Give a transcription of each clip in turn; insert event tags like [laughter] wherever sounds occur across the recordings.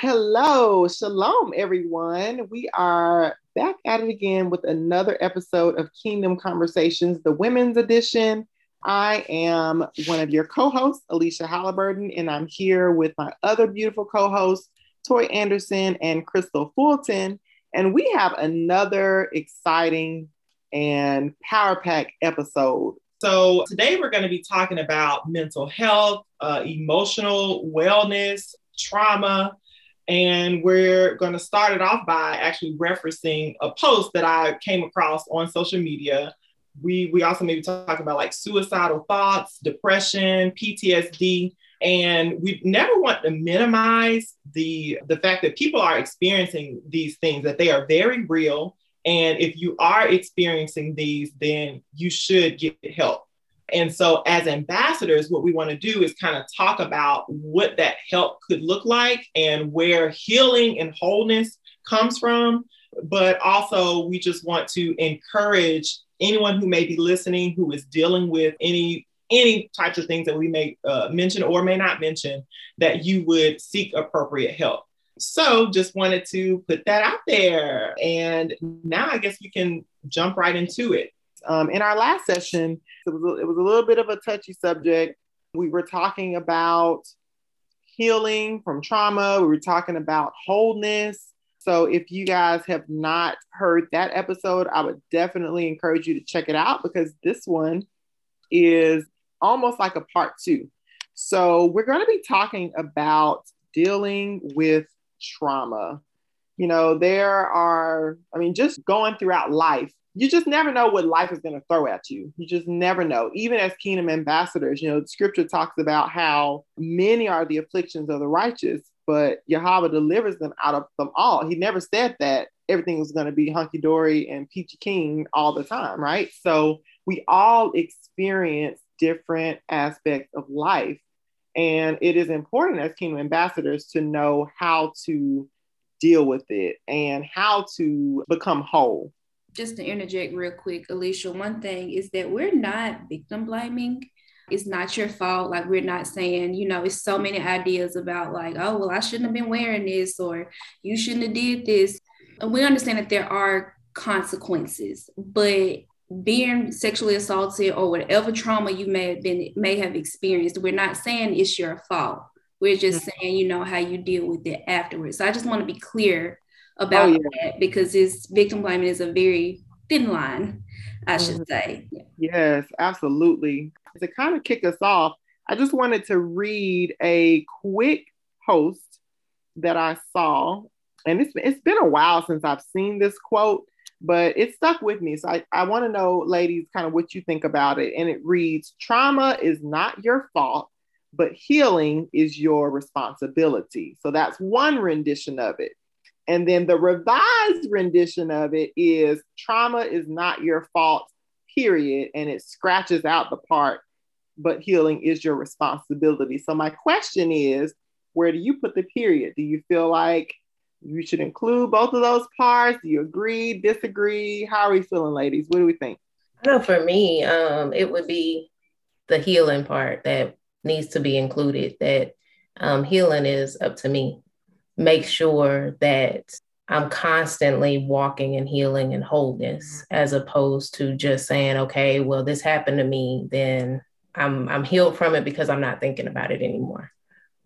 Hello, shalom, everyone. We are back at it again with another episode of Kingdom Conversations, the women's edition. I am one of your co hosts, Alicia Halliburton, and I'm here with my other beautiful co hosts, Tori Anderson and Crystal Fulton. And we have another exciting and power pack episode. So, today we're going to be talking about mental health, uh, emotional wellness, trauma and we're going to start it off by actually referencing a post that I came across on social media. We, we also maybe talk about like suicidal thoughts, depression, PTSD. And we never want to minimize the, the fact that people are experiencing these things, that they are very real. And if you are experiencing these, then you should get help. And so, as ambassadors, what we want to do is kind of talk about what that help could look like and where healing and wholeness comes from. But also, we just want to encourage anyone who may be listening who is dealing with any any types of things that we may uh, mention or may not mention that you would seek appropriate help. So just wanted to put that out there. And now i guess we can jump right into it um, in our last session, it was, a, it was a little bit of a touchy subject. We were talking about healing from trauma, we were talking about wholeness. So, if you guys have not heard that episode, I would definitely encourage you to check it out because this one is almost like a part two. So, we're going to be talking about dealing with trauma. You know, there are, I mean, just going throughout life, you just never know what life is going to throw at you. You just never know. Even as kingdom ambassadors, you know, scripture talks about how many are the afflictions of the righteous, but Yahweh delivers them out of them all. He never said that everything was going to be hunky dory and peachy keen all the time, right? So we all experience different aspects of life. And it is important as kingdom ambassadors to know how to deal with it and how to become whole just to interject real quick, Alicia, one thing is that we're not victim blaming. It's not your fault. Like we're not saying, you know, it's so many ideas about like, oh, well, I shouldn't have been wearing this or you shouldn't have did this. And we understand that there are consequences, but being sexually assaulted or whatever trauma you may have been may have experienced, we're not saying it's your fault. We're just saying, you know, how you deal with it afterwards. So I just want to be clear about oh, yeah. that because this victim blaming is a very thin line, I mm-hmm. should say. Yes, absolutely. To kind of kick us off, I just wanted to read a quick post that I saw. And it's, it's been a while since I've seen this quote, but it stuck with me. So I, I want to know, ladies, kind of what you think about it. And it reads Trauma is not your fault, but healing is your responsibility. So that's one rendition of it. And then the revised rendition of it is trauma is not your fault, period. And it scratches out the part, but healing is your responsibility. So, my question is where do you put the period? Do you feel like you should include both of those parts? Do you agree, disagree? How are we feeling, ladies? What do we think? Know for me, um, it would be the healing part that needs to be included, that um, healing is up to me make sure that I'm constantly walking and healing and wholeness mm-hmm. as opposed to just saying, okay, well, this happened to me, then I'm I'm healed from it because I'm not thinking about it anymore.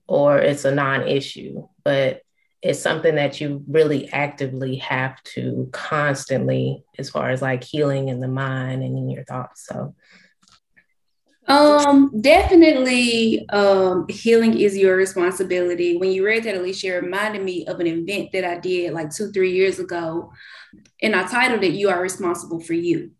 Or it's a non-issue. But it's something that you really actively have to constantly, as far as like healing in the mind and in your thoughts. So um, definitely um healing is your responsibility. When you read that, Alicia, reminded me of an event that I did like two, three years ago. And I titled it You Are Responsible for You.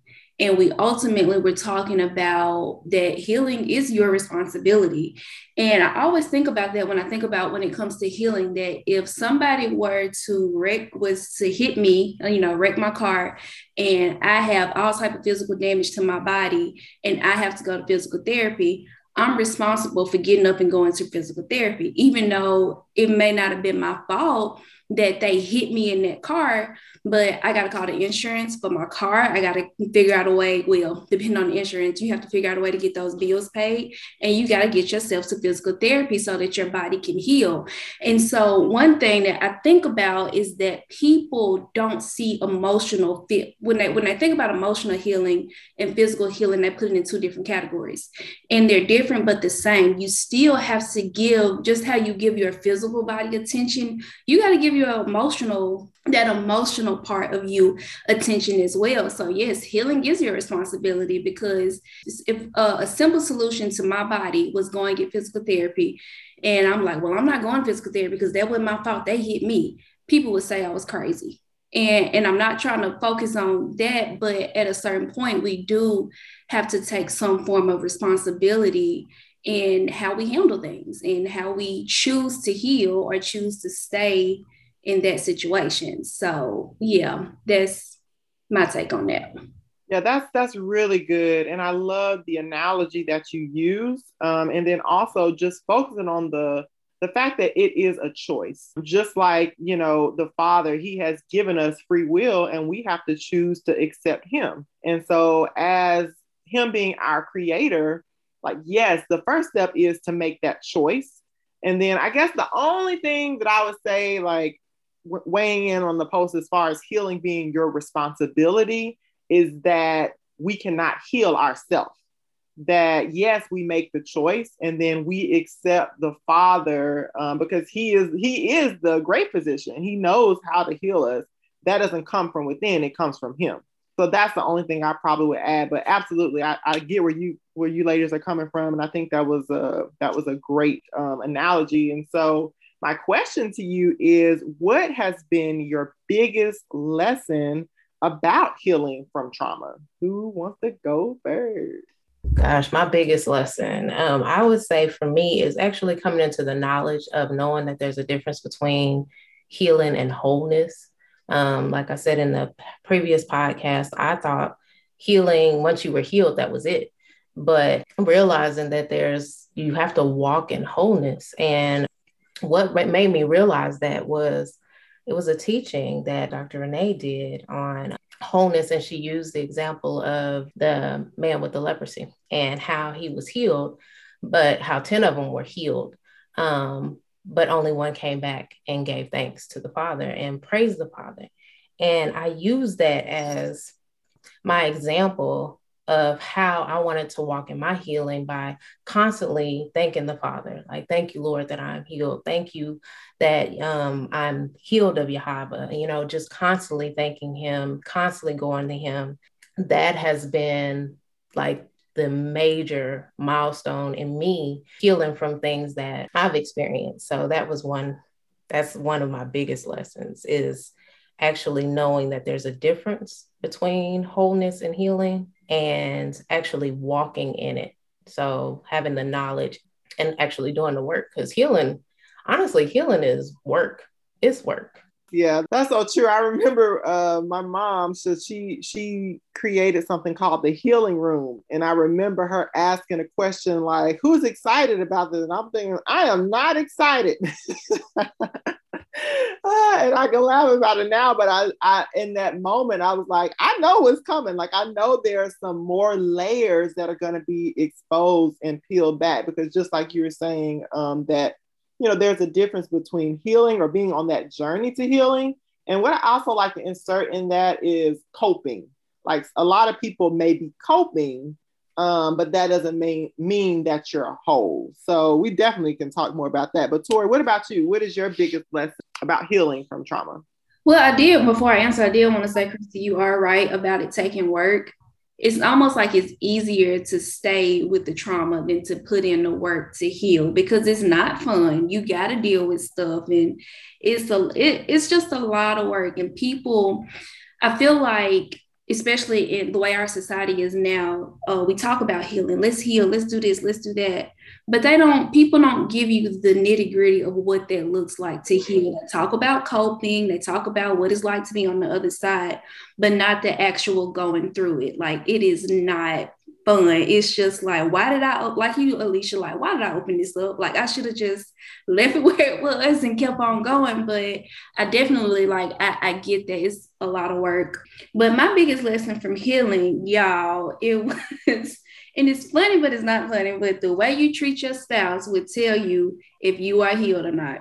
And we ultimately were talking about that healing is your responsibility. And I always think about that when I think about when it comes to healing, that if somebody were to wreck, was to hit me, you know, wreck my car, and I have all type of physical damage to my body, and I have to go to physical therapy, I'm responsible for getting up and going to physical therapy, even though it may not have been my fault that they hit me in that car, but I got to call the insurance for my car. I got to figure out a way. Well, depending on the insurance, you have to figure out a way to get those bills paid. And you got to get yourself to physical therapy so that your body can heal. And so, one thing that I think about is that people don't see emotional fit. When they, when they think about emotional healing and physical healing, they put it in two different categories. And they're different, but the same. You still have to give, just how you give your physical body attention, you got to give your emotional that emotional part of you attention as well. So yes, healing is your responsibility because if uh, a simple solution to my body was going to get physical therapy, and I'm like, well, I'm not going physical therapy because that wasn't my fault. They hit me. People would say I was crazy. And, and I'm not trying to focus on that, but at a certain point, we do have to take some form of responsibility in how we handle things and how we choose to heal or choose to stay in that situation. So yeah, that's my take on that. Yeah, that's that's really good, and I love the analogy that you use, um, and then also just focusing on the the fact that it is a choice. Just like you know, the Father, He has given us free will, and we have to choose to accept Him. And so, as Him being our Creator, like yes, the first step is to make that choice, and then I guess the only thing that I would say, like weighing in on the post as far as healing being your responsibility is that we cannot heal ourselves. That yes, we make the choice, and then we accept the Father um, because He is He is the great physician. He knows how to heal us. That doesn't come from within; it comes from Him. So that's the only thing I probably would add. But absolutely, I, I get where you where you ladies are coming from, and I think that was a that was a great um, analogy. And so my question to you is what has been your biggest lesson about healing from trauma? Who wants to go first? Gosh, my biggest lesson, um, I would say for me, is actually coming into the knowledge of knowing that there's a difference between healing and wholeness. Um, like I said in the previous podcast, I thought healing, once you were healed, that was it. But realizing that there's, you have to walk in wholeness. And what made me realize that was it was a teaching that Dr. Renee did on wholeness, and she used the example of the man with the leprosy and how he was healed, but how 10 of them were healed. Um, but only one came back and gave thanks to the Father and praised the Father. And I use that as my example of how I wanted to walk in my healing by constantly thanking the Father. Like, thank you, Lord, that I'm healed. Thank you that um, I'm healed of Yahweh. You know, just constantly thanking Him, constantly going to Him. That has been like the major milestone in me healing from things that I've experienced. So that was one, that's one of my biggest lessons is actually knowing that there's a difference between wholeness and healing and actually walking in it. So having the knowledge and actually doing the work because healing, honestly, healing is work. It's work. Yeah, that's so true. I remember uh, my mom, so she she created something called the healing room, and I remember her asking a question like, "Who's excited about this?" And I'm thinking, I am not excited. [laughs] [laughs] and I can laugh about it now, but I, I, in that moment, I was like, I know what's coming. Like, I know there are some more layers that are going to be exposed and peeled back because, just like you were saying, um, that you know, there's a difference between healing or being on that journey to healing. And what I also like to insert in that is coping. Like, a lot of people may be coping, um, but that doesn't mean mean that you're whole. So we definitely can talk more about that. But Tori, what about you? What is your biggest lesson about healing from trauma? Well, I did before I answer, I did want to say, Christy, you are right about it taking work. It's almost like it's easier to stay with the trauma than to put in the work to heal because it's not fun. You got to deal with stuff, and it's a it, it's just a lot of work. And people, I feel like especially in the way our society is now, uh, we talk about healing. Let's heal. Let's do this. Let's do that. But they don't. People don't give you the nitty gritty of what that looks like to heal. They talk about coping. They talk about what it's like to be on the other side, but not the actual going through it. Like it is not fun. It's just like, why did I, like you, Alicia, like, why did I open this up? Like, I should have just [laughs] left it [laughs] where it was and kept on going. But I definitely, like, I, I get that it's a lot of work. But my biggest lesson from healing, y'all, it [laughs] was, and it's funny, but it's not funny, but the way you treat your spouse would tell you if you are healed or not.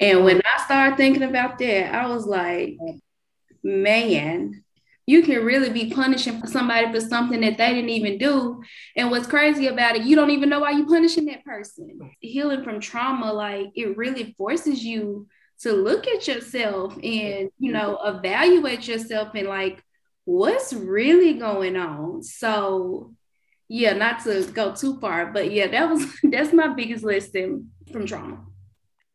And when I started thinking about that, I was like, man, you can really be punishing somebody for something that they didn't even do. And what's crazy about it, you don't even know why you're punishing that person. Healing from trauma, like it really forces you to look at yourself and, you know, evaluate yourself and like what's really going on. So, yeah, not to go too far, but yeah, that was [laughs] that's my biggest lesson from trauma.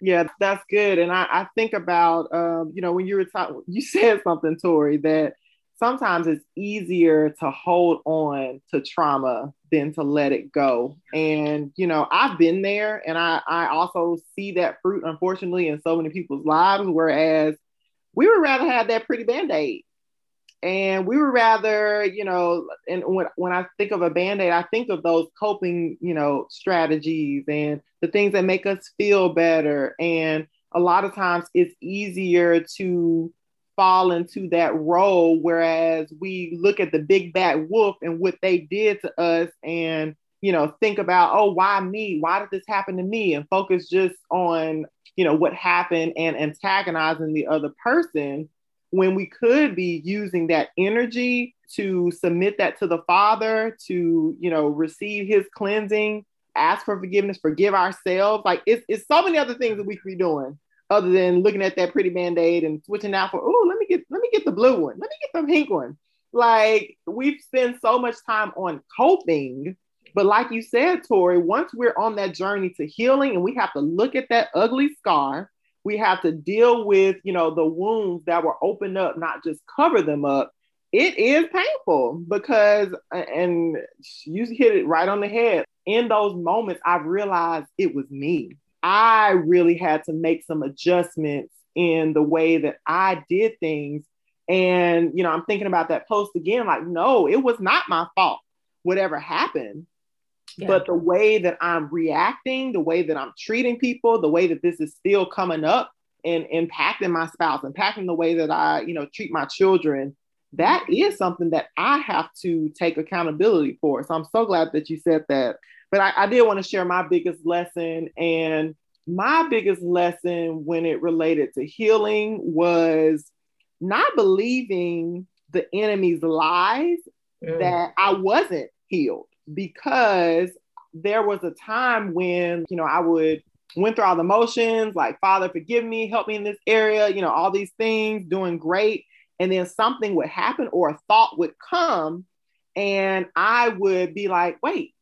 Yeah, that's good. And I, I think about, um, you know, when you were talking, you said something, Tori, that sometimes it's easier to hold on to trauma than to let it go. And, you know, I've been there and I, I also see that fruit, unfortunately, in so many people's lives, whereas we would rather have that pretty band aid. And we would rather, you know, and when, when I think of a band aid, I think of those coping, you know, strategies and the things that make us feel better. And a lot of times it's easier to fall into that role whereas we look at the big bad wolf and what they did to us and you know think about oh why me? Why did this happen to me? And focus just on you know what happened and antagonizing the other person when we could be using that energy to submit that to the father to you know receive his cleansing ask for forgiveness forgive ourselves. Like it's, it's so many other things that we could be doing other than looking at that pretty band-aid and switching out for oh blue one. Let me get the pink one. Like we've spent so much time on coping but like you said tori once we're on that journey to healing and we have to look at that ugly scar we have to deal with you know the wounds that were opened up not just cover them up. It is painful because and you hit it right on the head. In those moments i realized it was me. I really had to make some adjustments in the way that I did things. And, you know, I'm thinking about that post again like, no, it was not my fault, whatever happened. Yeah. But the way that I'm reacting, the way that I'm treating people, the way that this is still coming up and impacting my spouse, impacting the way that I, you know, treat my children, that is something that I have to take accountability for. So I'm so glad that you said that. But I, I did want to share my biggest lesson. And my biggest lesson when it related to healing was not believing the enemy's lies mm. that I wasn't healed because there was a time when, you know, I would went through all the motions like, Father, forgive me, help me in this area, you know, all these things, doing great. And then something would happen or a thought would come, and I would be like, wait,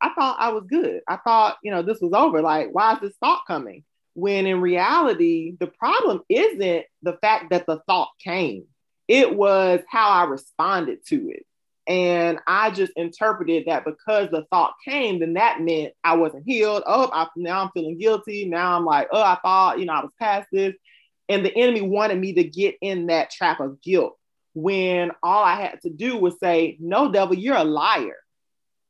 I thought I was good. I thought, you know, this was over. Like, why is this thought coming? When in reality, the problem isn't the fact that the thought came, it was how I responded to it. And I just interpreted that because the thought came, then that meant I wasn't healed. Oh, I, now I'm feeling guilty. Now I'm like, oh, I thought, you know, I was past this. And the enemy wanted me to get in that trap of guilt when all I had to do was say, no, devil, you're a liar.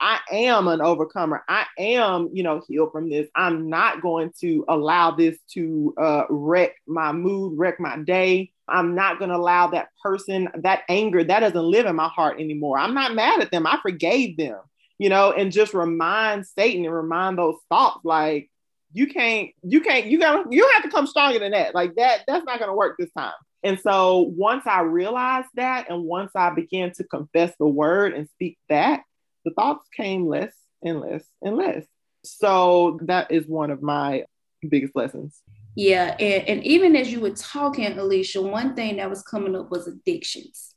I am an overcomer. I am, you know, healed from this. I'm not going to allow this to uh, wreck my mood, wreck my day. I'm not going to allow that person, that anger, that doesn't live in my heart anymore. I'm not mad at them. I forgave them, you know, and just remind Satan and remind those thoughts like, you can't, you can't, you gotta, you have to come stronger than that. Like that, that's not going to work this time. And so once I realized that, and once I began to confess the word and speak that, the thoughts came less and less and less. So that is one of my biggest lessons. Yeah. And, and even as you were talking, Alicia, one thing that was coming up was addictions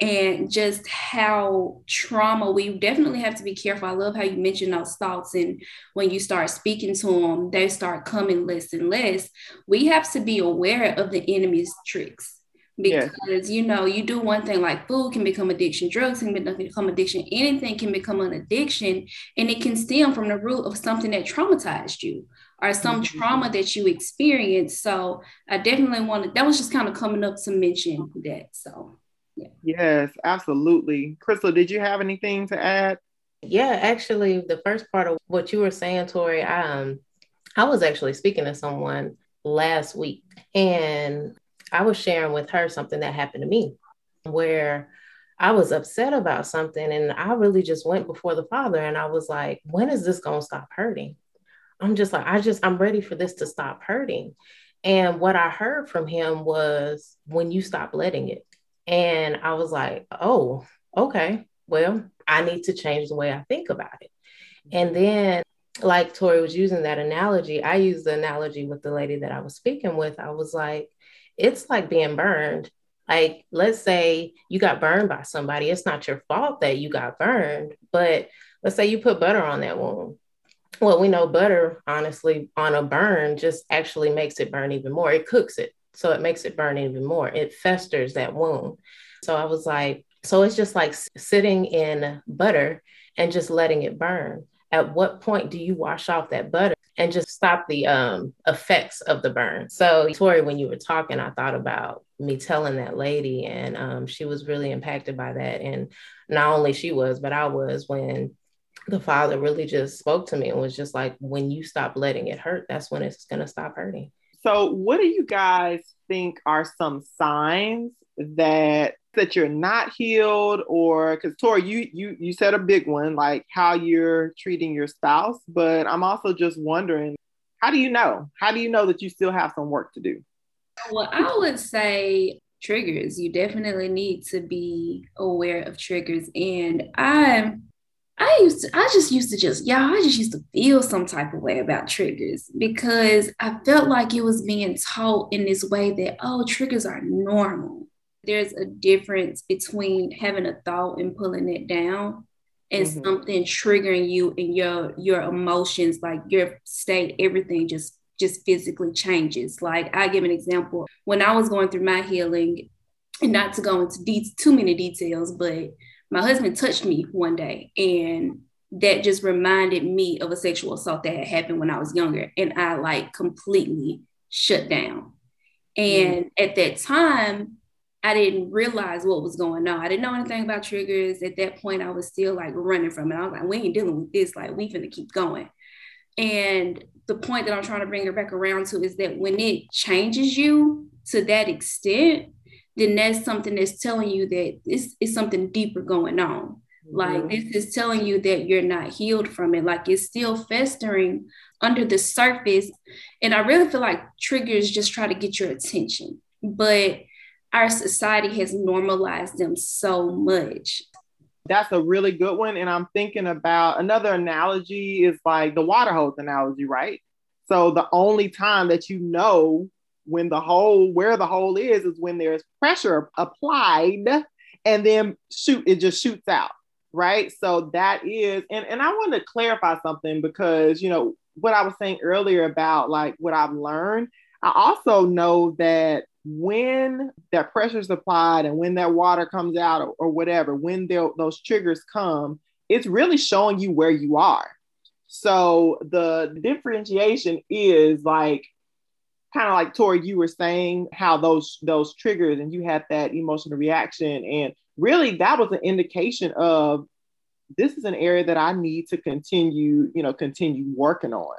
and just how trauma we definitely have to be careful i love how you mentioned those thoughts and when you start speaking to them they start coming less and less we have to be aware of the enemy's tricks because yes. you know you do one thing like food can become addiction drugs can become addiction anything can become an addiction and it can stem from the root of something that traumatized you or some mm-hmm. trauma that you experienced so i definitely wanted that was just kind of coming up to mention that so yeah. yes absolutely crystal did you have anything to add Yeah, actually, the first part of what you were saying, Tori, I, um, I was actually speaking to someone last week, and I was sharing with her something that happened to me where I was upset about something, and I really just went before the Father, and I was like, when is this going to stop hurting? I'm just like, I just, I'm ready for this to stop hurting. And what I heard from him was, when you stop letting it. And I was like, oh, okay, well, I need to change the way I think about it. And then, like Tori was using that analogy, I used the analogy with the lady that I was speaking with. I was like, it's like being burned. Like, let's say you got burned by somebody. It's not your fault that you got burned, but let's say you put butter on that wound. Well, we know butter, honestly, on a burn just actually makes it burn even more. It cooks it. So it makes it burn even more. It festers that wound. So I was like, so it's just like sitting in butter and just letting it burn. At what point do you wash off that butter and just stop the um, effects of the burn? So, Tori, when you were talking, I thought about me telling that lady, and um, she was really impacted by that. And not only she was, but I was when the father really just spoke to me and was just like, when you stop letting it hurt, that's when it's going to stop hurting. So, what do you guys think are some signs that that you're not healed or because tori you you you said a big one like how you're treating your spouse but i'm also just wondering how do you know? How do you know that you still have some work to do? Well i would say triggers. You definitely need to be aware of triggers. And i'm I used to, I just used to just, y'all, I just used to feel some type of way about triggers because I felt like it was being taught in this way that, oh, triggers are normal there's a difference between having a thought and pulling it down and mm-hmm. something triggering you and your your emotions like your state everything just just physically changes like i give an example when i was going through my healing and not to go into de- too many details but my husband touched me one day and that just reminded me of a sexual assault that had happened when i was younger and i like completely shut down mm-hmm. and mm. at that time I didn't realize what was going on. I didn't know anything about triggers. At that point, I was still like running from it. I was like, we ain't dealing with this. Like, we finna keep going. And the point that I'm trying to bring her back around to is that when it changes you to that extent, then that's something that's telling you that this is something deeper going on. Like mm-hmm. this is telling you that you're not healed from it. Like it's still festering under the surface. And I really feel like triggers just try to get your attention. But our society has normalized them so much. That's a really good one. And I'm thinking about another analogy is like the water hose analogy, right? So the only time that you know when the hole, where the hole is, is when there's pressure applied and then shoot, it just shoots out, right? So that is, and, and I want to clarify something because, you know, what I was saying earlier about like what I've learned, I also know that when that pressure is applied and when that water comes out or, or whatever, when those triggers come, it's really showing you where you are. So the differentiation is like kind of like Tori, you were saying how those those triggers and you had that emotional reaction, and really that was an indication of this is an area that I need to continue, you know, continue working on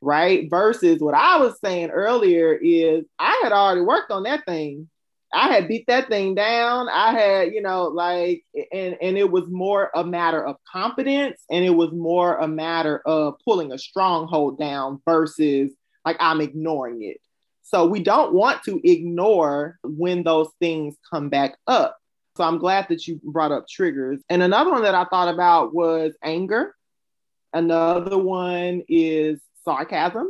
right? Versus what I was saying earlier is I had already worked on that thing. I had beat that thing down. I had, you know, like, and and it was more a matter of confidence, and it was more a matter of pulling a stronghold down versus like I'm ignoring it. So we don't want to ignore when those things come back up. So I'm glad that you brought up triggers. And another one that I thought about was anger. Another one is sarcasm.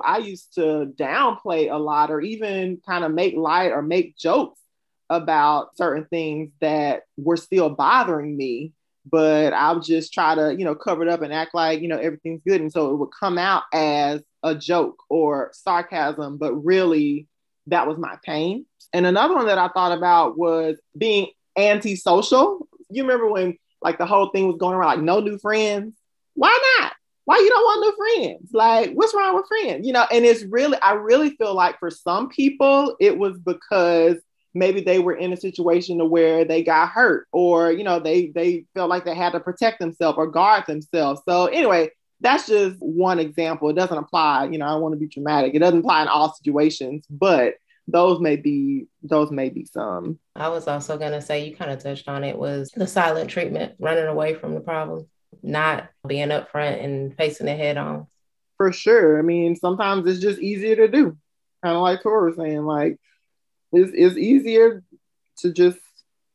I used to downplay a lot or even kind of make light or make jokes about certain things that were still bothering me but I would just try to, you know, cover it up and act like, you know, everything's good. And so it would come out as a joke or sarcasm, but really that was my pain. And another one that I thought about was being antisocial. You remember when like the whole thing was going around like no new friends? Why not? Why you don't want no friends? Like, what's wrong with friends? You know, and it's really, I really feel like for some people, it was because maybe they were in a situation to where they got hurt or you know they they felt like they had to protect themselves or guard themselves. So anyway that's just one example. It doesn't apply you know i don't want to be dramatic it doesn't apply in all situations but those may be those may be some. I was also going to say you kind of touched on it was the silent treatment running away from the problem not being upfront and facing it head on for sure i mean sometimes it's just easier to do kind of like Tori was saying like it's, it's easier to just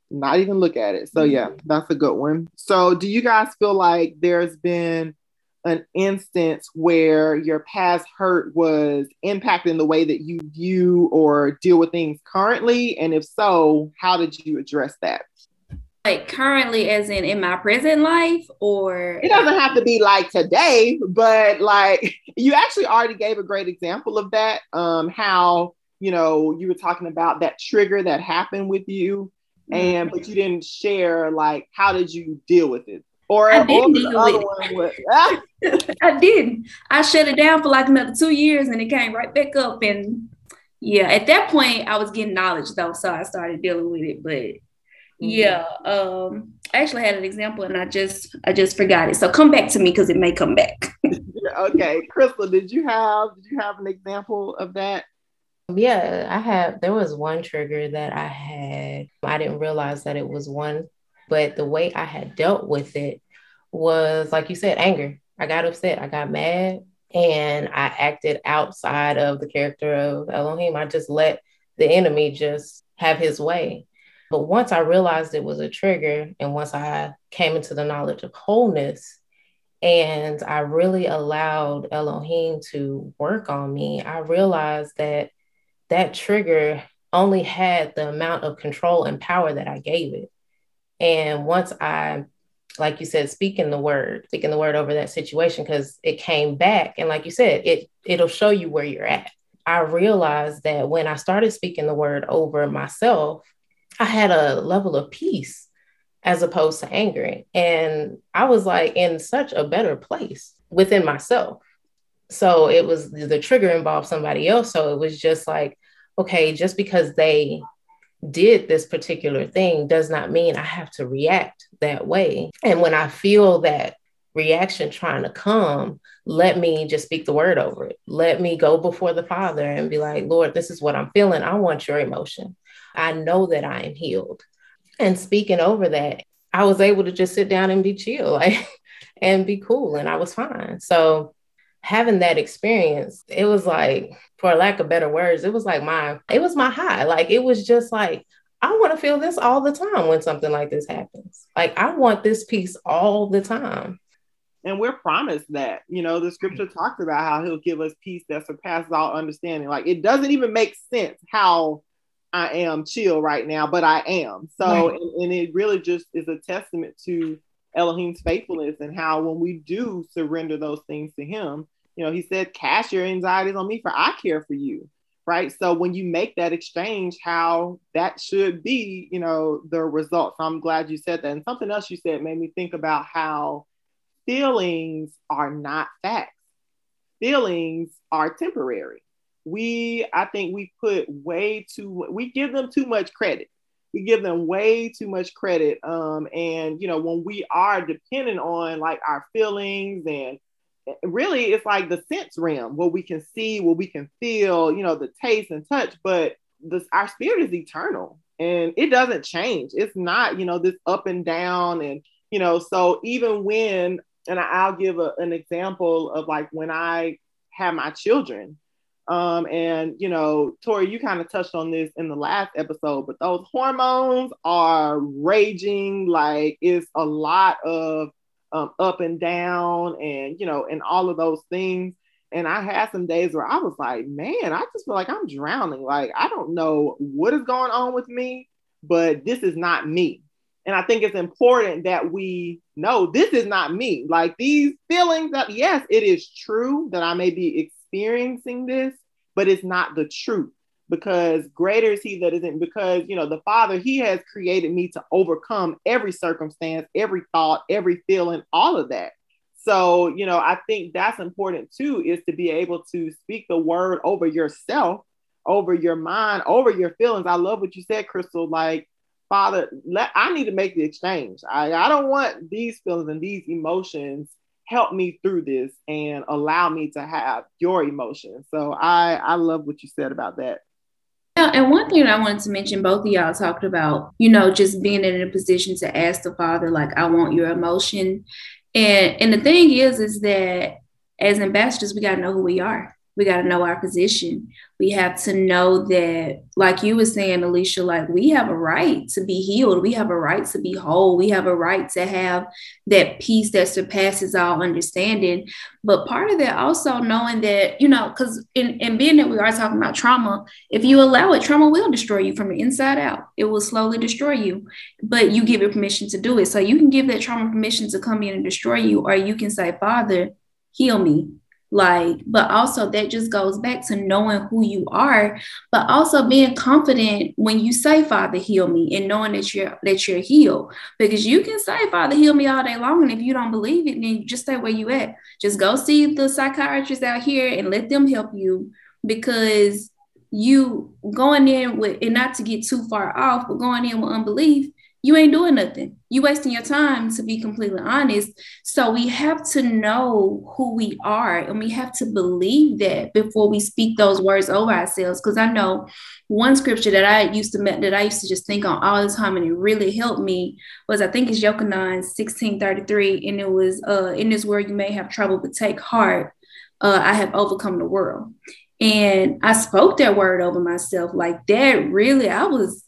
not even look at it. So yeah, mm-hmm. that's a good one. So do you guys feel like there's been an instance where your past hurt was impacting the way that you view or deal with things currently? And if so, how did you address that? Like currently, as in in my present life, or it doesn't have to be like today, but like [laughs] you actually already gave a great example of that. Um, how you know, you were talking about that trigger that happened with you, mm-hmm. and but you didn't share like how did you deal with it? Or I did deal with it. [laughs] [laughs] I did. I shut it down for like another two years, and it came right back up. And yeah, at that point, I was getting knowledge though, so I started dealing with it. But. Yeah, um, I actually had an example, and I just I just forgot it. So come back to me because it may come back. [laughs] okay, Crystal, did you have did you have an example of that? Yeah, I have. There was one trigger that I had. I didn't realize that it was one, but the way I had dealt with it was, like you said, anger. I got upset. I got mad and I acted outside of the character of Elohim. I just let the enemy just have his way. But once I realized it was a trigger, and once I came into the knowledge of wholeness, and I really allowed Elohim to work on me, I realized that that trigger only had the amount of control and power that I gave it. And once I, like you said, speaking the word, speaking the word over that situation, because it came back, and like you said, it it'll show you where you're at. I realized that when I started speaking the word over myself, I had a level of peace as opposed to anger. And I was like in such a better place within myself. So it was the trigger involved somebody else. So it was just like, okay, just because they did this particular thing does not mean I have to react that way. And when I feel that reaction trying to come, let me just speak the word over it. Let me go before the Father and be like, Lord, this is what I'm feeling. I want your emotion. I know that I am healed. And speaking over that, I was able to just sit down and be chill, [laughs] like, and be cool. And I was fine. So having that experience, it was like, for lack of better words, it was like my, it was my high. Like it was just like, I want to feel this all the time when something like this happens. Like I want this peace all the time. And we're promised that, you know, the scripture talks about how he'll give us peace that surpasses all understanding. Like it doesn't even make sense how I am chill right now, but I am. So, right. and, and it really just is a testament to Elohim's faithfulness and how when we do surrender those things to him, you know, he said, cast your anxieties on me for I care for you. Right. So when you make that exchange, how that should be, you know, the results. I'm glad you said that. And something else you said made me think about how feelings are not facts. Feelings are temporary. We, I think we put way too, we give them too much credit we give them way too much credit. Um, and you know, when we are dependent on like our feelings and really it's like the sense realm, what we can see, what we can feel, you know, the taste and touch, but this our spirit is eternal and it doesn't change. It's not, you know, this up and down and you know, so even when and I'll give a, an example of like when I have my children, um, and you know, Tori, you kind of touched on this in the last episode, but those hormones are raging. Like it's a lot of um, up and down, and you know, and all of those things. And I had some days where I was like, man, I just feel like I'm drowning. Like I don't know what is going on with me, but this is not me. And I think it's important that we know this is not me. Like these feelings that, yes, it is true that I may be experiencing this, but it's not the truth because greater is he that isn't because you know the father he has created me to overcome every circumstance every thought every feeling all of that so you know i think that's important too is to be able to speak the word over yourself over your mind, over your feelings. I love what you said, Crystal. Like, Father, let I need to make the exchange. I, I don't want these feelings and these emotions help me through this and allow me to have your emotions. So I I love what you said about that. Yeah, and one thing I wanted to mention, both of y'all talked about, you know, just being in a position to ask the Father, like, I want your emotion. And and the thing is, is that as ambassadors, we gotta know who we are we got to know our position. We have to know that, like you were saying, Alicia, like we have a right to be healed. We have a right to be whole. We have a right to have that peace that surpasses all understanding. But part of that also knowing that, you know, because in, in being that we are talking about trauma, if you allow it, trauma will destroy you from the inside out. It will slowly destroy you, but you give it permission to do it. So you can give that trauma permission to come in and destroy you, or you can say, Father, heal me like but also that just goes back to knowing who you are but also being confident when you say father heal me and knowing that you're that you're healed. Because you can say father heal me all day long and if you don't believe it then just stay where you at. Just go see the psychiatrists out here and let them help you because you going in with and not to get too far off but going in with unbelief you ain't doing nothing. You wasting your time to be completely honest. So we have to know who we are and we have to believe that before we speak those words over ourselves. Because I know one scripture that I used to that I used to just think on all the time and it really helped me was I think it's Yochanan 1633. And it was uh in this world you may have trouble, but take heart. Uh, I have overcome the world. And I spoke that word over myself like that. Really, I was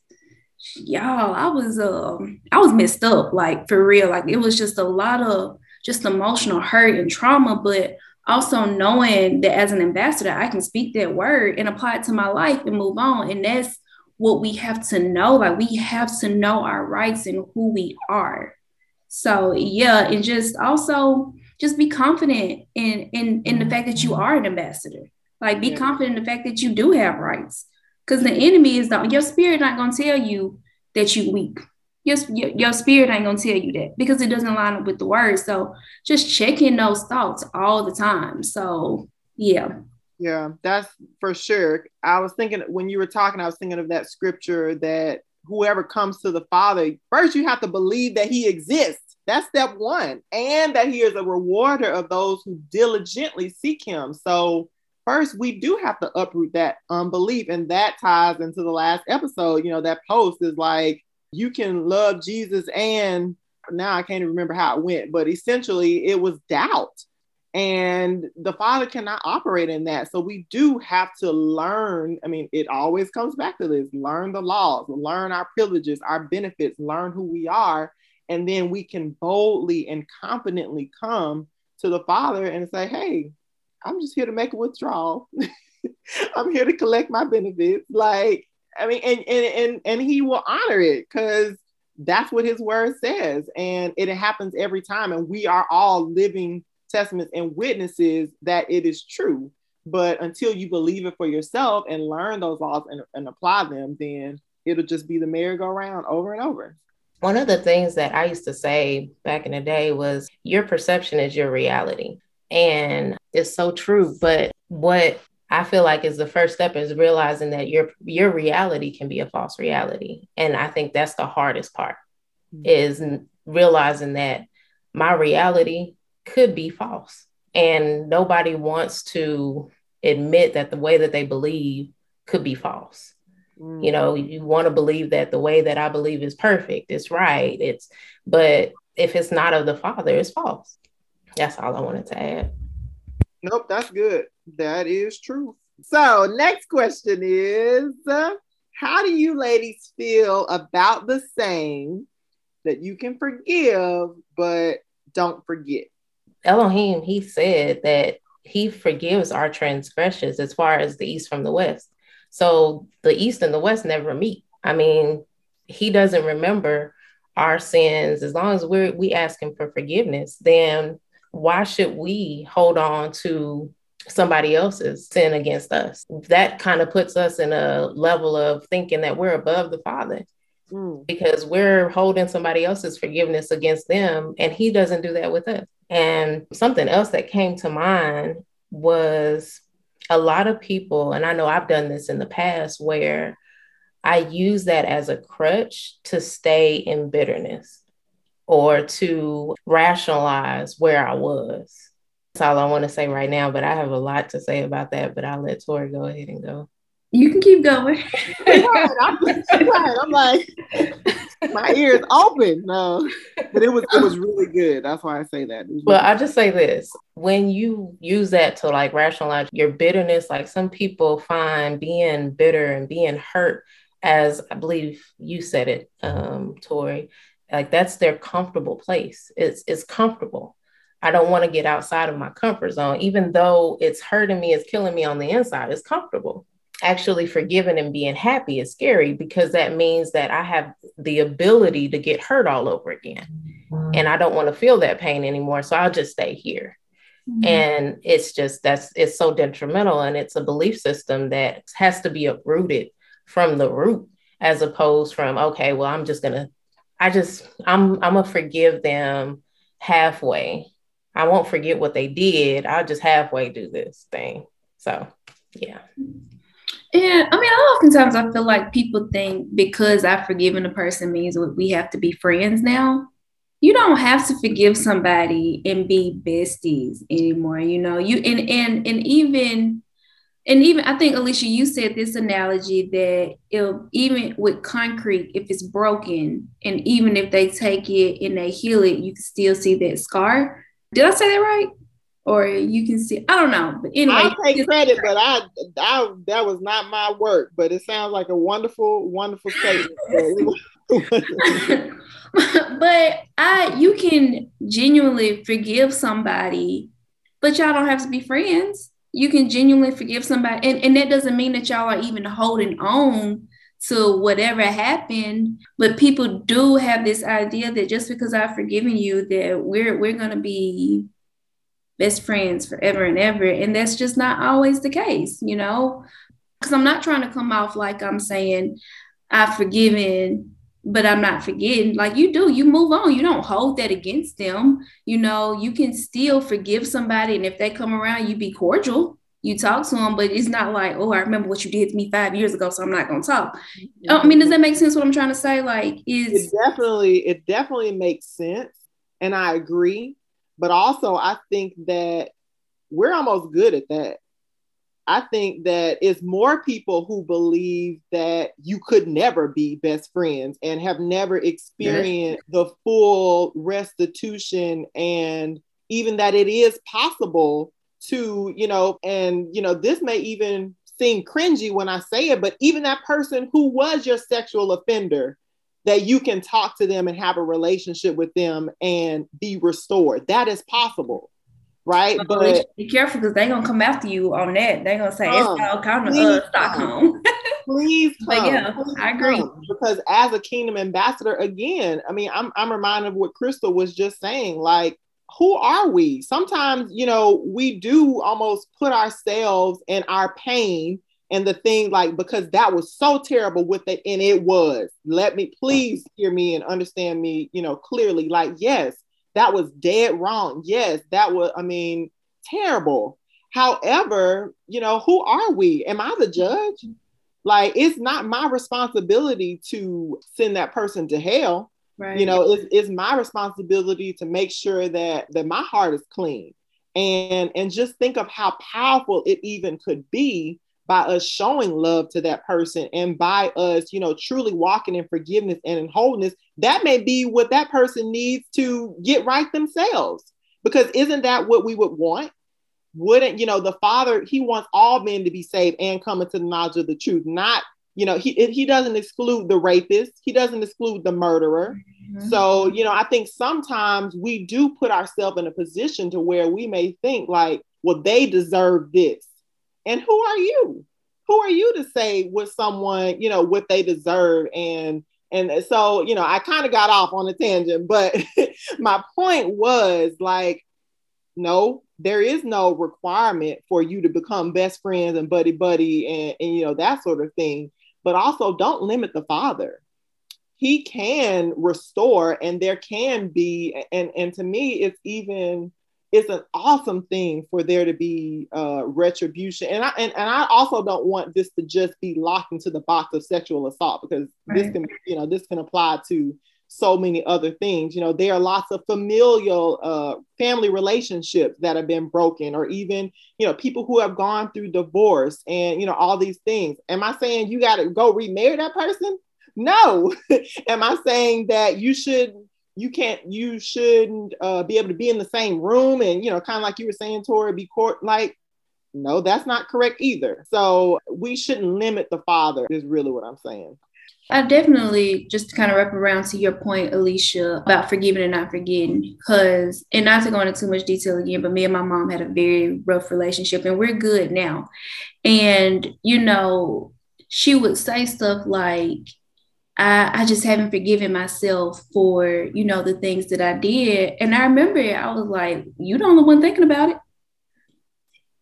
y'all, I was um I was messed up, like for real. Like it was just a lot of just emotional hurt and trauma, but also knowing that as an ambassador, I can speak that word and apply it to my life and move on. And that's what we have to know. Like we have to know our rights and who we are. So yeah, and just also just be confident in in in the fact that you are an ambassador. Like be yeah. confident in the fact that you do have rights. Because the enemy is not your spirit not gonna tell you that you weak. Your, your, your spirit ain't gonna tell you that because it doesn't line up with the word. So just checking those thoughts all the time. So yeah. Yeah, that's for sure. I was thinking when you were talking, I was thinking of that scripture that whoever comes to the Father, first you have to believe that He exists. That's step one. And that He is a rewarder of those who diligently seek Him. So first we do have to uproot that unbelief and that ties into the last episode you know that post is like you can love jesus and now i can't even remember how it went but essentially it was doubt. And the father cannot operate in that. So we do have to learn i mean it always comes back to this learn the laws learn our privileges our benefits learn who we are and then we can boldly and confidently come to the father and say hey I'm just here to make a withdrawal. [laughs] I'm here to collect my benefits. Like, I mean, and and and, and he will honor it because that's what his word says. And it happens every time. And we are all living testaments and witnesses that it is true. But until you believe it for yourself and learn those laws and, and apply them, then it'll just be the merry-go-round over and over. One of the things that I used to say back in the day was your perception is your reality. And it's so true. But what I feel like is the first step is realizing that your your reality can be a false reality. And I think that's the hardest part mm-hmm. is realizing that my reality could be false. And nobody wants to admit that the way that they believe could be false. Mm-hmm. You know, you want to believe that the way that I believe is perfect, it's right, it's but if it's not of the Father, it's false. That's all I wanted to add. Nope, that's good. That is true. So, next question is uh, How do you ladies feel about the saying that you can forgive, but don't forget? Elohim, he said that he forgives our transgressions as far as the east from the west. So, the east and the west never meet. I mean, he doesn't remember our sins as long as we're we ask him for forgiveness then why should we hold on to somebody else's sin against us? That kind of puts us in a level of thinking that we're above the Father mm. because we're holding somebody else's forgiveness against them, and He doesn't do that with us. And something else that came to mind was a lot of people, and I know I've done this in the past where I use that as a crutch to stay in bitterness or to rationalize where I was. That's all I want to say right now, but I have a lot to say about that. But I'll let Tori go ahead and go. You can keep going. [laughs] I'm, I'm like, my ears open. No, but it was it was really good. That's why I say that. Really well, I just say this: when you use that to like rationalize your bitterness, like some people find being bitter and being hurt as I believe you said it, um, Tori, like that's their comfortable place. It's it's comfortable. I don't want to get outside of my comfort zone, even though it's hurting me, it's killing me on the inside. It's comfortable. Actually, forgiving and being happy is scary because that means that I have the ability to get hurt all over again. And I don't want to feel that pain anymore. So I'll just stay here. Mm-hmm. And it's just that's it's so detrimental. And it's a belief system that has to be uprooted from the root as opposed from, okay, well, I'm just going to I just I'm I'm gonna forgive them halfway. I won't forget what they did. I'll just halfway do this thing. So yeah. And I mean, oftentimes I feel like people think because I've forgiven a person means we have to be friends now. You don't have to forgive somebody and be besties anymore. You know, you and and and even and even I think Alicia, you said this analogy that even with concrete, if it's broken, and even if they take it and they heal it, you can still see that scar. Did I say that right? Or you can see, I don't know. But anyway, I'll take credit, but I, I that was not my work, but it sounds like a wonderful, wonderful statement. [laughs] [laughs] [laughs] but I you can genuinely forgive somebody, but y'all don't have to be friends you can genuinely forgive somebody and, and that doesn't mean that y'all are even holding on to whatever happened but people do have this idea that just because i've forgiven you that we're we're going to be best friends forever and ever and that's just not always the case you know? Because i'm not trying to come off like i'm saying i've forgiven but I'm not forgetting. Like you do, you move on. You don't hold that against them. You know, you can still forgive somebody, and if they come around, you be cordial. You talk to them, but it's not like, oh, I remember what you did to me five years ago, so I'm not gonna talk. Mm-hmm. I mean, does that make sense? What I'm trying to say, like, is it definitely it definitely makes sense, and I agree. But also, I think that we're almost good at that. I think that it's more people who believe that you could never be best friends and have never experienced the full restitution and even that it is possible to, you know, and, you know, this may even seem cringy when I say it, but even that person who was your sexual offender, that you can talk to them and have a relationship with them and be restored. That is possible right? But be careful because they're gonna come after you on that. They're gonna say it's all kind of uh, Stockholm. please [laughs] come. But yeah, please I agree. Come. Because as a kingdom ambassador, again, I mean, I'm I'm reminded of what Crystal was just saying. Like, who are we? Sometimes, you know, we do almost put ourselves in our pain and the thing like because that was so terrible with it and it was let me please hear me and understand me you know clearly like yes that was dead wrong. Yes, that was, I mean, terrible. However, you know, who are we? Am I the judge? Like, it's not my responsibility to send that person to hell. Right. You know, it's, it's my responsibility to make sure that that my heart is clean. And and just think of how powerful it even could be by us showing love to that person and by us, you know, truly walking in forgiveness and in wholeness, that may be what that person needs to get right themselves. Because isn't that what we would want? Wouldn't, you know, the Father, He wants all men to be saved and come into the knowledge of the truth, not you know he he doesn't exclude the rapist he doesn't exclude the murderer mm-hmm. so you know i think sometimes we do put ourselves in a position to where we may think like well they deserve this and who are you? Who are you to say with someone, you know, what they deserve? And and so, you know, I kind of got off on a tangent, but [laughs] my point was like, no, there is no requirement for you to become best friends and buddy buddy and, and you know that sort of thing. But also don't limit the father. He can restore and there can be, and and to me, it's even it's an awesome thing for there to be uh, retribution. And I and, and I also don't want this to just be locked into the box of sexual assault because right. this can you know this can apply to so many other things. You know, there are lots of familial uh, family relationships that have been broken, or even you know people who have gone through divorce and you know all these things. Am I saying you got to go remarry that person? No. [laughs] Am I saying that you should you can't you shouldn't uh, be able to be in the same room and you know kind of like you were saying tori be court like no that's not correct either so we shouldn't limit the father is really what i'm saying I definitely just to kind of wrap around to your point, Alicia, about forgiving and not forgetting. Because, and not to go into too much detail again, but me and my mom had a very rough relationship and we're good now. And, you know, she would say stuff like, I, I just haven't forgiven myself for, you know, the things that I did. And I remember I was like, you the only one thinking about it.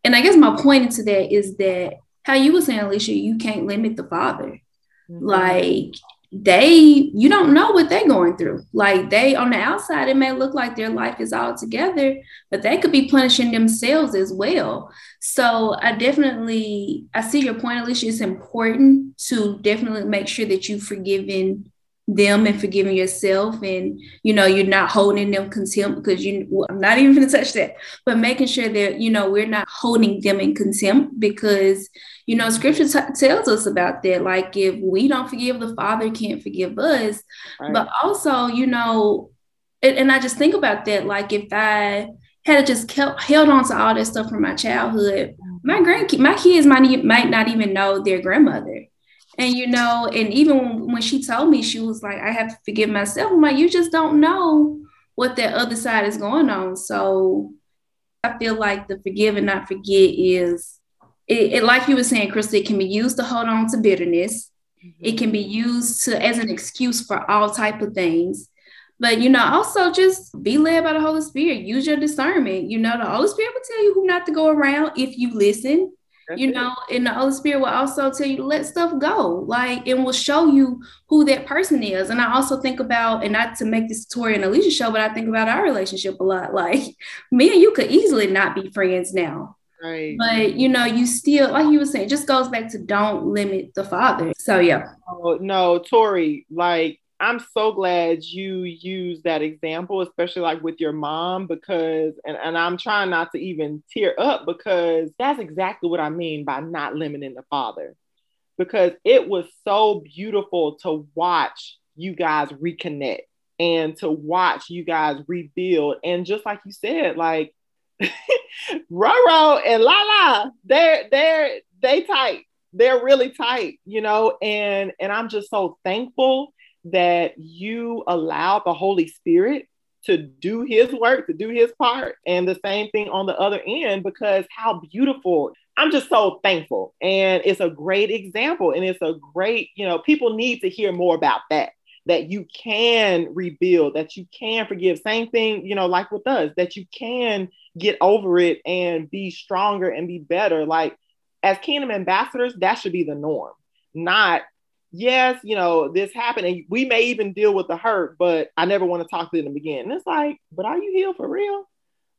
And I guess my point into that is that how you were saying, Alicia, you can't limit the father. Mm-hmm. Like they you don't know what they're going through. Like they on the outside it may look like their life is all together but they could be punishing themselves as well. So i definitely i see your point alicia. It's important to definitely make sure that you've forgiven them and forgiving yourself and you know you're not holding them contempt because you well, i'm not even to [laughs] touch that but making sure that you know we're not holding them in contempt because you know scripture t- tells us about that like if we don't forgive the father can't forgive us right. but also you know and, and, i just think about that like if i had just kept held on to all that stuff from my childhood my grandkid my kids might, might not even know their grandmother and you know, and even when she told me, she was like, I have to forgive myself. I'm like, you just don't know what that other side is going on. So I feel like the forgive and not forget is it, it like you were saying, Crystal, it can be used to hold on to bitterness. Mm-hmm. It can be used to as an excuse for all type of things. But you know, also just be led by the Holy Spirit. Use your discernment. You know, the Holy Spirit will tell you who not to go around if you listen you know, and the Holy Spirit will also tell you to let stuff go, like, and will show you who that person is. And I also think about, and not to make this Tori and Alicia show, but I think about our relationship a lot. [laughs] Like, me and you could easily not be friends now. Right. But you know, you still, like you were saying, just goes back to don't limit the father. So yeah. Oh, no, Tori, like I'm so glad you use that example, especially like with your mom, because, and, and I'm trying not to even tear up because that's exactly what I mean by not limiting the father. Because it was so beautiful to watch you guys reconnect and to watch you guys rebuild. And just like you said, like Roro and Lala, they're they're they tight. They're really tight, you know, and and I'm just so thankful that you allow the Holy Spirit to do his work, to do his part. And the same thing on the other end, because how beautiful. I'm just so thankful. And it's a great example. And it's a great, you know, people need to hear more about that. That you can rebuild, that you can forgive. Same thing, you know, like with us, that you can get over it and be stronger and be better. Like as kingdom ambassadors, that should be the norm, not yes, you know, this happened, and we may even deal with the hurt, but I never want to talk to them again. And it's like, but are you healed for real?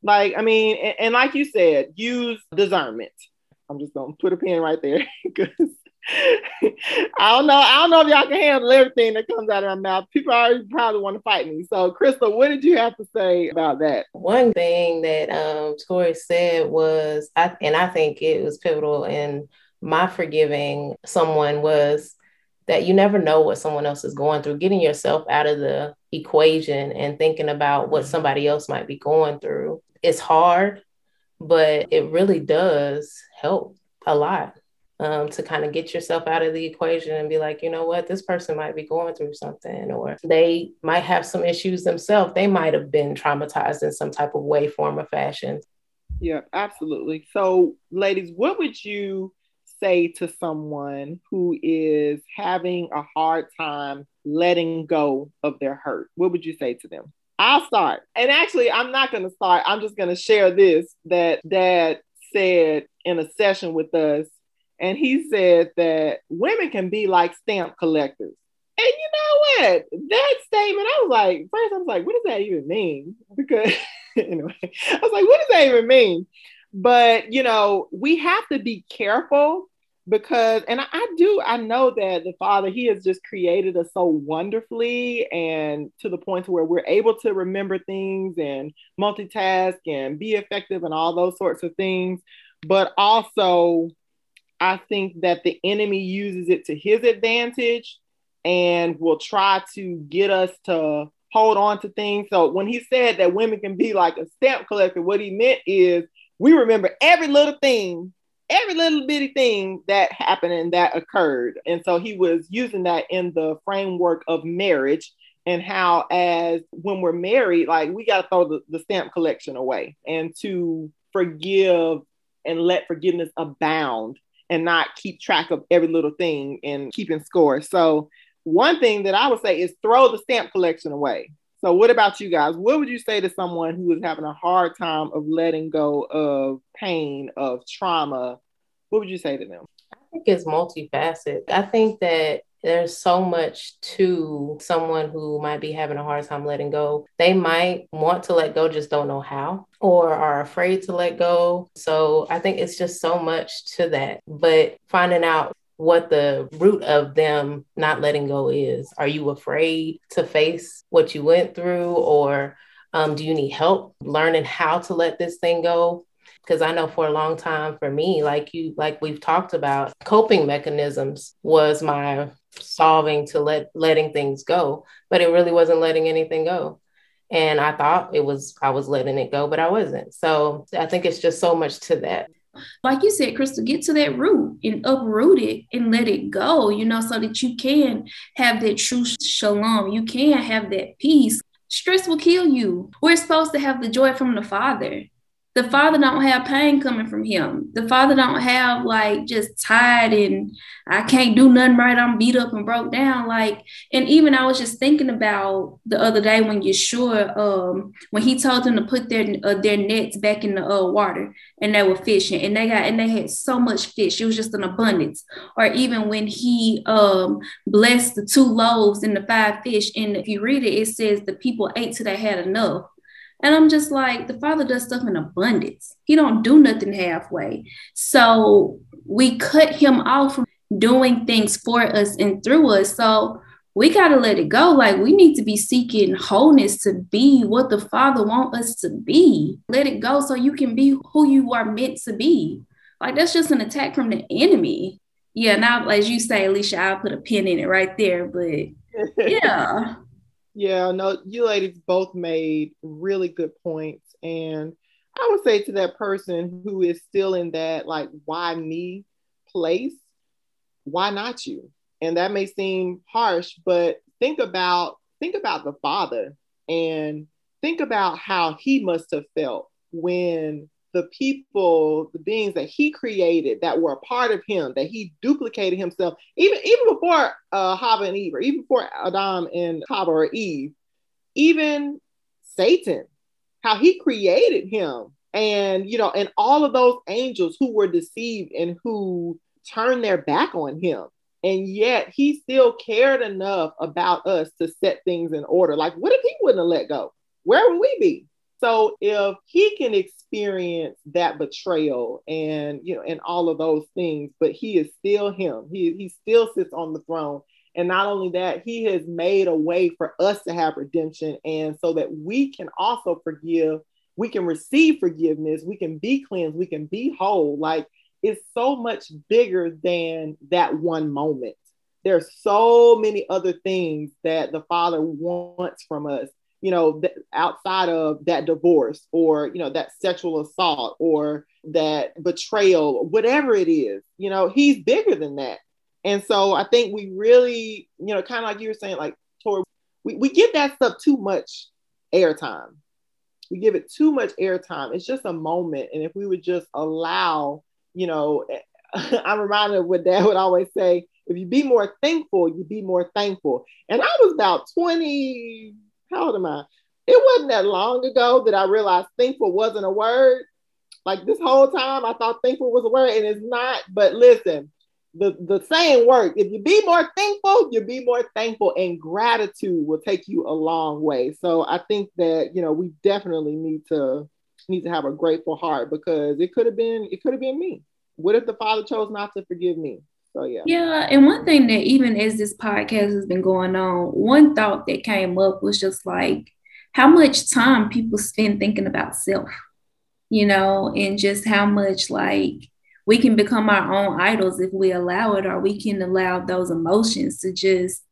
Like, I mean, and, and like you said, use discernment. I'm just gonna put a pin right there [laughs] because I don't know. I don't know if y'all can handle everything that comes out of my mouth. People already probably want to fight me. So, Crystal, what did you have to say about that? One thing that um, Tori said was, I, and I think it was pivotal in my forgiving someone was that you never know what someone else is going through. Getting yourself out of the equation and thinking about what somebody else might be going through. It's hard, but it really does help a lot um, to kind of get yourself out of the equation and be like, you know what, this person might be going through something, or they might have some issues themselves. They might have been traumatized in some type of way, form, or fashion. Yeah, absolutely. So, ladies, what would you say to someone who is having a hard time letting go of their hurt? What would you say to them? I'll start. And actually, I'm not going to start. I'm just going to share this that dad said in a session with us. And he said that women can be like stamp collectors. And you know what? That statement, I was like, first I was like, what does that even mean? [laughs] Because anyway, I was like, what does that even mean? But you know, we have to be careful because and I, I, do i know that the father he has just created us so wonderfully and to the point to where we're able to remember things and multitask and be effective and all those sorts of things but also i think that the enemy uses it to his advantage and will try to get us to hold on to things so when he said that women can be like a stamp collector what he meant is we remember every little thing every little bitty thing that happened and that occurred. And so he was using that in the framework of marriage and how as when we're married, like we got to throw the, the stamp collection away and to forgive and let forgiveness abound and not keep track of every little thing and keeping score. So one thing that I would say is throw the stamp collection away. So, what about you guys? What would you say to someone who is having a hard time of letting go of pain, of trauma? What would you say to them? I think it's multifaceted. I think that there's so much to someone who might be having a hard time letting go. They might want to let go, just don't know how, or are afraid to let go. So I think it's just so much to that. But finding out what the root of them not letting go is. Are you afraid to face what you went through, or um, do you need help learning how to let this thing go? Because I know for a long time, for me, like you, like we've talked about, coping mechanisms was my solving to let letting things go, but it really wasn't letting anything go. And I thought it was I was letting it go, but I wasn't. So I think it's just so much to that like you said, Crystal, get to that root and uproot it and let it go, you know, so that you can have that true shalom. You can have that peace. Stress will kill you. We're supposed to have the joy from the Father the father don't have pain coming from him. The father don't have like just tired and i can't do nothing right. I'm beat up and broke down. Like and even i was just thinking about the other day when yeshua um when he told them to put their uh, their nets back in the uh, water and they were fishing and they got and they had so much fish. It was just an abundance. Or even when he um blessed the two loaves and the five fish. And if you read it it says the people ate till they had enough and I'm just like, the Father does stuff in abundance. He don't do nothing halfway. So we cut him off from doing things for us and through us. So we got to let it go. Like we need to be seeking wholeness to be what the Father want us to be. Let it go so you can be who you are meant to be. Like that's just an attack from the enemy. Yeah, now as you say, Alicia, I'll put a pin in it right there. But [laughs] yeah. Yeah, no, you ladies both made really good points. And I would say to that person who is still in that, like, why me place, why not you? And that may seem harsh, but think about think about the father and think about how he must have felt when the people, the beings that he created that were a part of him, that he duplicated himself, even even before uh, Hava and Eve, or even before Adam and Hava or Eve, even Satan, how he created him, and you know, and all of those angels who were deceived and who turned their back on him. And yet he still cared enough about us to set things in order. Like, what if he wouldn't have let go? Where would we be? So if he can experience that betrayal and you know and all of those things, but he is still him. He he still sits on the throne. And not only that, he has made a way for us to have redemption and so that we can also forgive, we can receive forgiveness, we can be cleansed, we can be whole. Like it's so much bigger than that one moment. There's so many other things that the Father wants from us you know, th- outside of that divorce or, you know, that sexual assault or that betrayal, whatever it is, you know, he's bigger than that. And so I think we really, you know, kind of like you were saying, like, Tori, we, we give that stuff too much airtime. We give it too much airtime. It's just a moment. And if we would just allow, you know, [laughs] I'm reminded of what dad would always say if you be more thankful, you be more thankful. And I was about 20, how old am I? It wasn't that long ago that I realized thankful wasn't a word. Like this whole time, I thought thankful was a word, and it's not. But listen, the, the saying work. If you be more thankful, you'll be more thankful, and gratitude will take you a long way. So I think that you know we definitely need to need to have a grateful heart because it could have been it could have been me. What if the Father chose not to forgive me? So yeah. Yeah, and one thing that even as this podcast has been going on, one thought that came up was just like how much time people spend thinking about self, you know, and just how much like we can become our own idols if we allow it, or we can allow those emotions to just,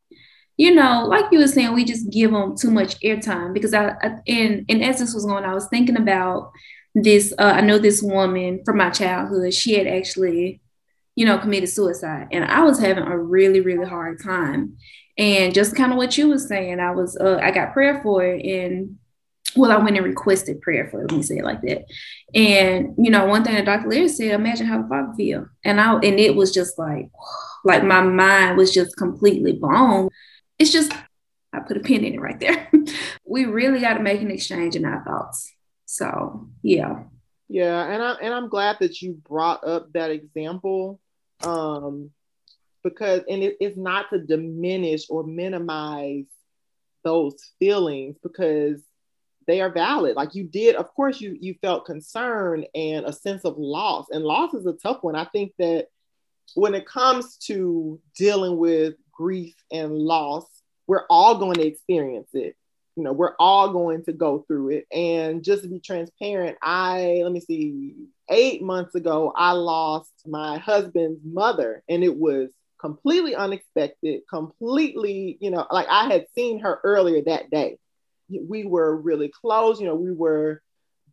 you know, like you were saying, we just give them too much airtime. Because I, I and and as this was going, I was thinking about this. Uh, I know this woman from my childhood. She had actually, you know, committed suicide, and I was having a really, really hard time. And just kind of what you were saying, I was, uh, I got prayer for it, and well, I went and requested prayer for it. Let me say it like that. And you know, one thing that Dr. Larry said, imagine how the father feel. And I and it was just like, [sighs] like my mind was just completely blown. It's just I put a pin in it right there. [laughs] we really got to make an exchange in our thoughts. So yeah. Yeah, and I and I'm glad that you brought up that example. Um because and it, it's not to diminish or minimize those feelings because they are valid. Like you did, of course, you you felt concern and a sense of loss. And loss is a tough one. I think that when it comes to dealing with grief and loss, we're all going to experience it. You know, we're all going to go through it. And just to be transparent, I let me see, eight months ago, I lost my husband's mother, and it was completely unexpected, completely, you know, like I had seen her earlier that day we were really close. You know, we were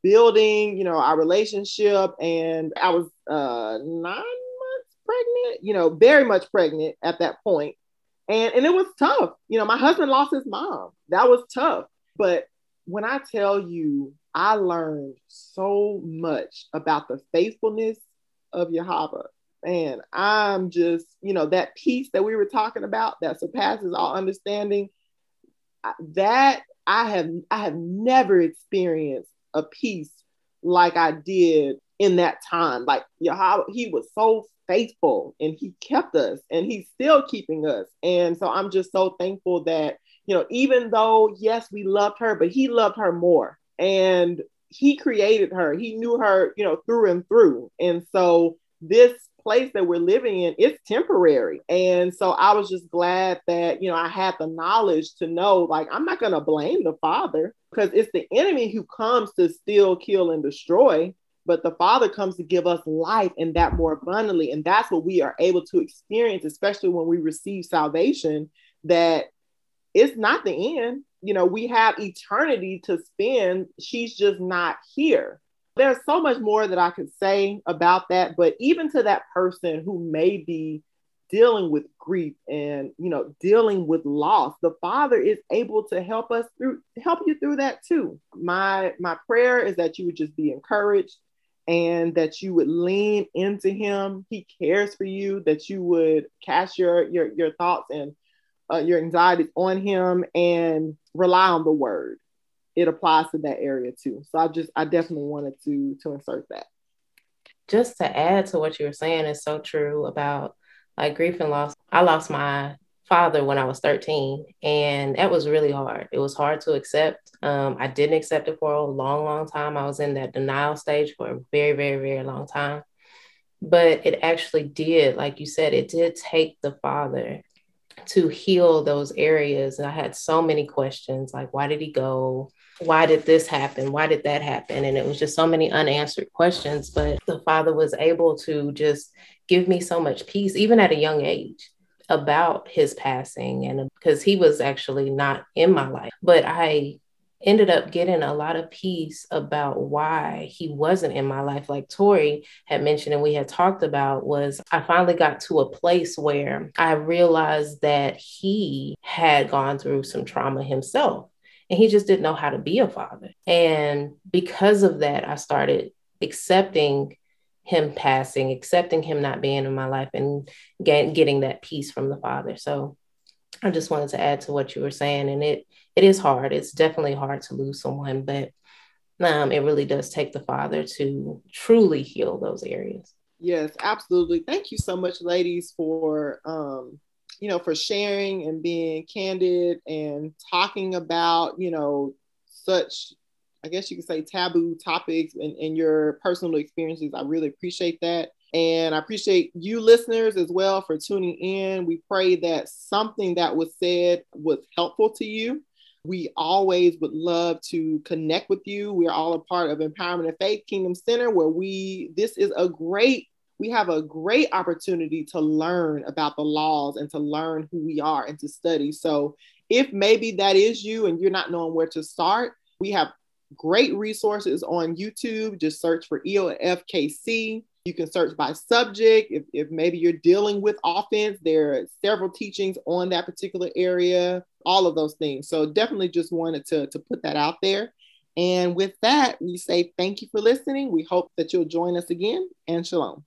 building, you know, our relationship, and I was uh, nine months pregnant. You know, very much pregnant at that point, and and it was tough. You know, my husband lost his mom. That was tough. But when I tell you, I learned so much about the faithfulness of Yahweh. And I'm just, you know, that peace that we were talking about that surpasses all understanding, that I have I have never experienced a peace like I did in that time. Like Yahweh, he was so faithful and he kept us and he's still keeping us. And so I'm just so thankful that, you know, even though, yes, we loved her, but he loved her more. And he created her. He knew her, you know, through and through. And so this place that we're living in it's temporary and so i was just glad that you know i had the knowledge to know like i'm not going to blame the father because it's the enemy who comes to steal kill and destroy but the father comes to give us life and that more abundantly. And that's what we are able to experience especially when we receive salvation that it's not the end. You know we have eternity to spend. She's just not here. There's so much more that I could say about that, but even to that person who may be dealing with grief and you know dealing with loss the father is able to help us through help you through that too. My my prayer is that you would just be encouraged and that you would lean into him he cares for you that you would cast your your, your thoughts and uh, your anxieties on him and rely on the word it applies to that area too. So I just I definitely wanted to to insert that. Just to add to what you were saying is so true about like grief and loss. I lost my father when I was 13, and that was really hard. It was hard to accept. Um, I didn't accept it for a long, long time. I was in that denial stage for a very, very, very long time. But it actually did, like you said, it did take the father to heal those areas. And I had so many questions like, why did he go? why did this happen? Why did that happen? And it was just so many unanswered questions. But the father was able to just give me so much peace, even at a young age, about his passing. And because he was actually not in my life, but I ended up getting a lot of peace about why he wasn't in my life like tori had mentioned and we had talked about was i finally got to a place where i realized that he had gone through some trauma himself and he just didn't know how to be a father. And because of that, I started accepting him passing, accepting him not being in my life, and get, getting that peace from the father. So I just wanted to add to what you were saying, and it it is hard. It's definitely hard to lose someone, but um, it really does take the father to truly heal those areas. Yes, absolutely. Thank you so much, ladies, for um, you know, for sharing and being candid and talking about, you know, such I guess you could say taboo topics and, and your personal experiences. I really appreciate that. And I appreciate you listeners as well for tuning in. We pray that something that was said was helpful to you. We always would love to connect with you. We are all a part of Empowerment of Faith Kingdom Center, where we, this is a great, we have a great opportunity to learn about the laws and to learn who we are and to study. So if maybe that is you and you're not knowing where to start, we have great resources on YouTube. Just search for EOFKC. You can search by subject. If, if maybe you're dealing with offense, there are several teachings on that particular area, all of those things. So definitely just wanted to, to put that out there. And with that, we say thank you for listening. We hope that you'll join us again and shalom.